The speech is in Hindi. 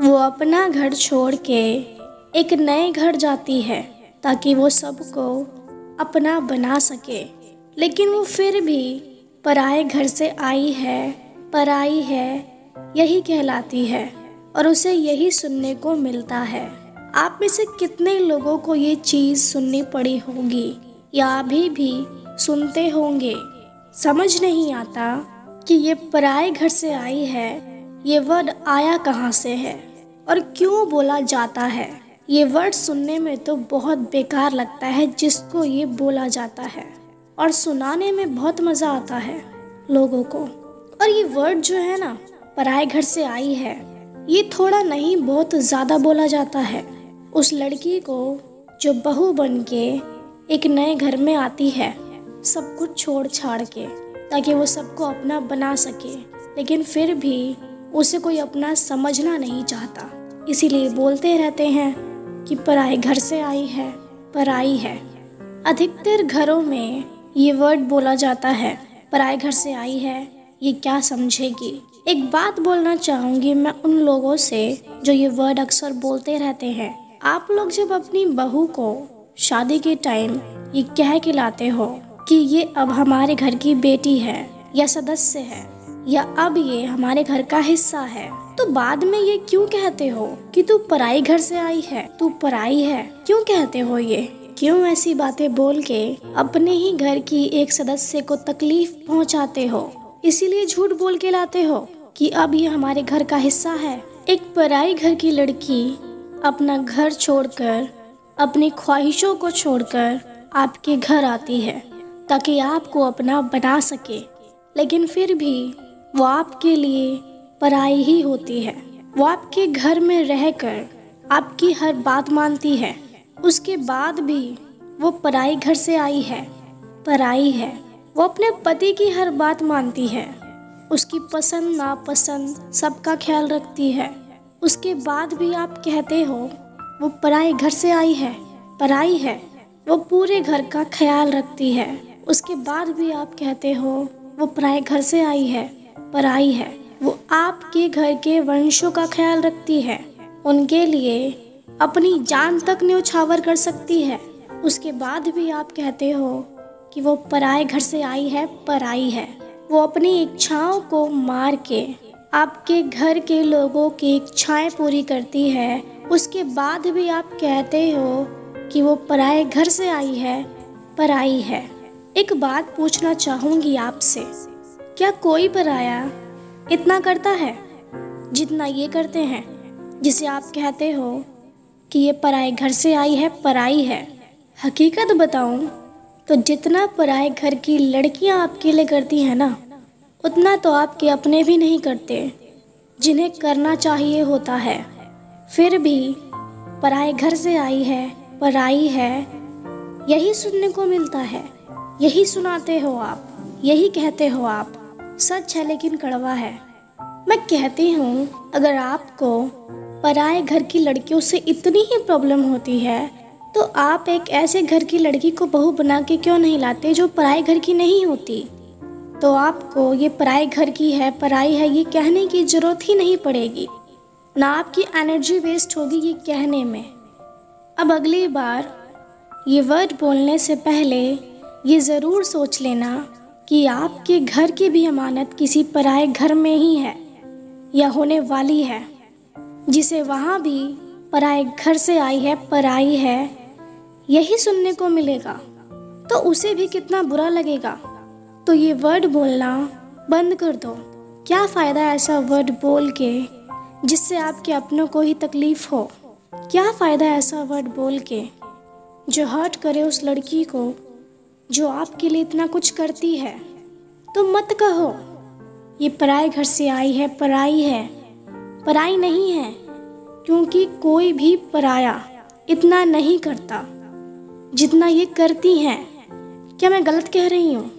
वो अपना घर छोड़ के एक नए घर जाती है ताकि वो सबको अपना बना सके। लेकिन वो फिर भी पराए घर से आई है, पराई है, यही कहलाती है और उसे यही सुनने को मिलता है। आप में से कितने लोगों को ये चीज़ सुननी पड़ी होगी या अभी भी सुनते होंगे? समझ नहीं आता कि ये पराए घर से आई है ये वर्ड आया कहाँ से है? और क्यों बोला जाता है? ये वर्ड सुनने में तो बहुत बेकार लगता है जिसको ये बोला जाता है। और सुनाने में बहुत मज़ा आता है लोगों को। और ये वर्ड जो है ना, पराए घर से आई है, ये थोड़ा नहीं, बहुत ज़्यादा बोला जाता है। उस लड़की को जो बहू बन के एक नए घर में आती है, सब कुछ छोड़ छाड़ के, ताकि वो सबको अपना बना सके। लेकिन फिर भी उसे कोई अपना समझना नहीं चाहता। इसीलिए बोलते रहते हैं कि पराई घर से आई है, पराई है। अधिकतर घरों में ये वर्ड बोला जाता है, पराई घर से आई है, ये क्या समझेगी? एक बात बोलना चाहूँगी मैं उन लोगों से जो ये वर्ड अक्सर बोलते रहते हैं। आप लोग जब अपनी बहू को शादी के टाइम ये कह के लाते हो कि ये अब हमारे घर की बेटी है या सदस्य है, या अब ये हमारे घर का हिस्सा है तो बाद में ये क्यों कहते हो कि तू पराई घर से आई है? तू पराई है? क्यों कहते हो ये? क्यों ऐसी बातें बोल के अपने ही घर की एक सदस्य को तकलीफ़ पहुंचाते हो? इसीलिए झूठ बोल के लाते हो कि अब ये हमारे घर का हिस्सा है। एक पराई घर की लड़की अपना घर छोड़कर, अपनी ख्वाहिशों को छोड़कर आपके घर आती है, ताकि आपको अपना बना सके। लेकिन फिर भी वो आपके लिए पराई ही होती है। वो आपके घर में रहकर आपकी हर बात मानती है। उसके बाद भी वो पराई घर से आई है। पराई है। वो अपने पति की हर बात मानती है। उसकी पसंद, नापसंद सबका ख्याल रखती है। उसके बाद भी आप कहते हो, वो पराई घर से आई है। पराई है। वो पूरे घर का ख्याल रखती है। उसके बाद भी आप कहते हो वो पराए घर से आई है पर आई है। वो आपके घर के वंशों का ख्याल रखती है। उनके लिए अपनी जान तक न्यौछावर कर सकती है। उसके बाद भी आप कहते हो कि वो पराए घर से आई है, पराई है। वो अपनी इच्छाओं को मार के आपके घर के लोगों की इच्छाएँ पूरी करती है। उसके बाद भी आप कहते हो कि वो पराए घर से आई है, पराई है। एक बात पूछना चाहूँगी आपसे। क्या कोई पराया इतना करता है? जितना ये करते हैं। जिसे आप कहते हो कि ये पराए घर से आई है, पराई है। हकीकत बताऊँ तो जितना पराए घर की लड़कियाँ आपके लिए करती हैं ना, उतना तो आपके अपने भी नहीं करते, जिन्हें करना चाहिए होता है। फिर भी पराए घर से आई है, पराई है, यही सुनने को मिलता है। यही सुनाते हो आप, यही कहते हो आप, सच है लेकिन कड़वा है। मैं कहती हूँ, अगर आपको पराए घर की लड़कियों से इतनी ही प्रॉब्लम होती है तो आप एक ऐसे घर की लड़की को बहू बना के क्यों नहीं लाते जो पराए घर की नहीं होती? तो आपको ये पराए घर की है, पराई है, ये कहने की ज़रूरत ही नहीं पड़ेगी। ना आपकी एनर्जी वेस्ट होगी ये कहने में। अब अगली बार ये वर्ड बोलने से पहले ये ज़रूर सोच लेना कि आपके घर की भी अमानत किसी पराए घर में ही है या होने वाली है। जिसे वहाँ भी पराए घर से आई है, पराई है, यही सुनने को मिलेगा। तो उसे भी कितना बुरा लगेगा। तो ये वर्ड बोलना बंद कर दो। क्या फ़ायदा ऐसा वर्ड बोल के, जिससे आपके अपनों को ही तकलीफ़ हो? क्या फ़ायदा ऐसा वर्ड बोल के, जो हर्ट करे उस लड़की को जो आपके लिए इतना कुछ करती है। तो मत कहो, ये पराए घर से आई है, पराई है। पराई नहीं है, क्योंकि कोई भी पराया इतना नहीं करता जितना ये करती हैं। क्या मैं गलत कह रही हूँ?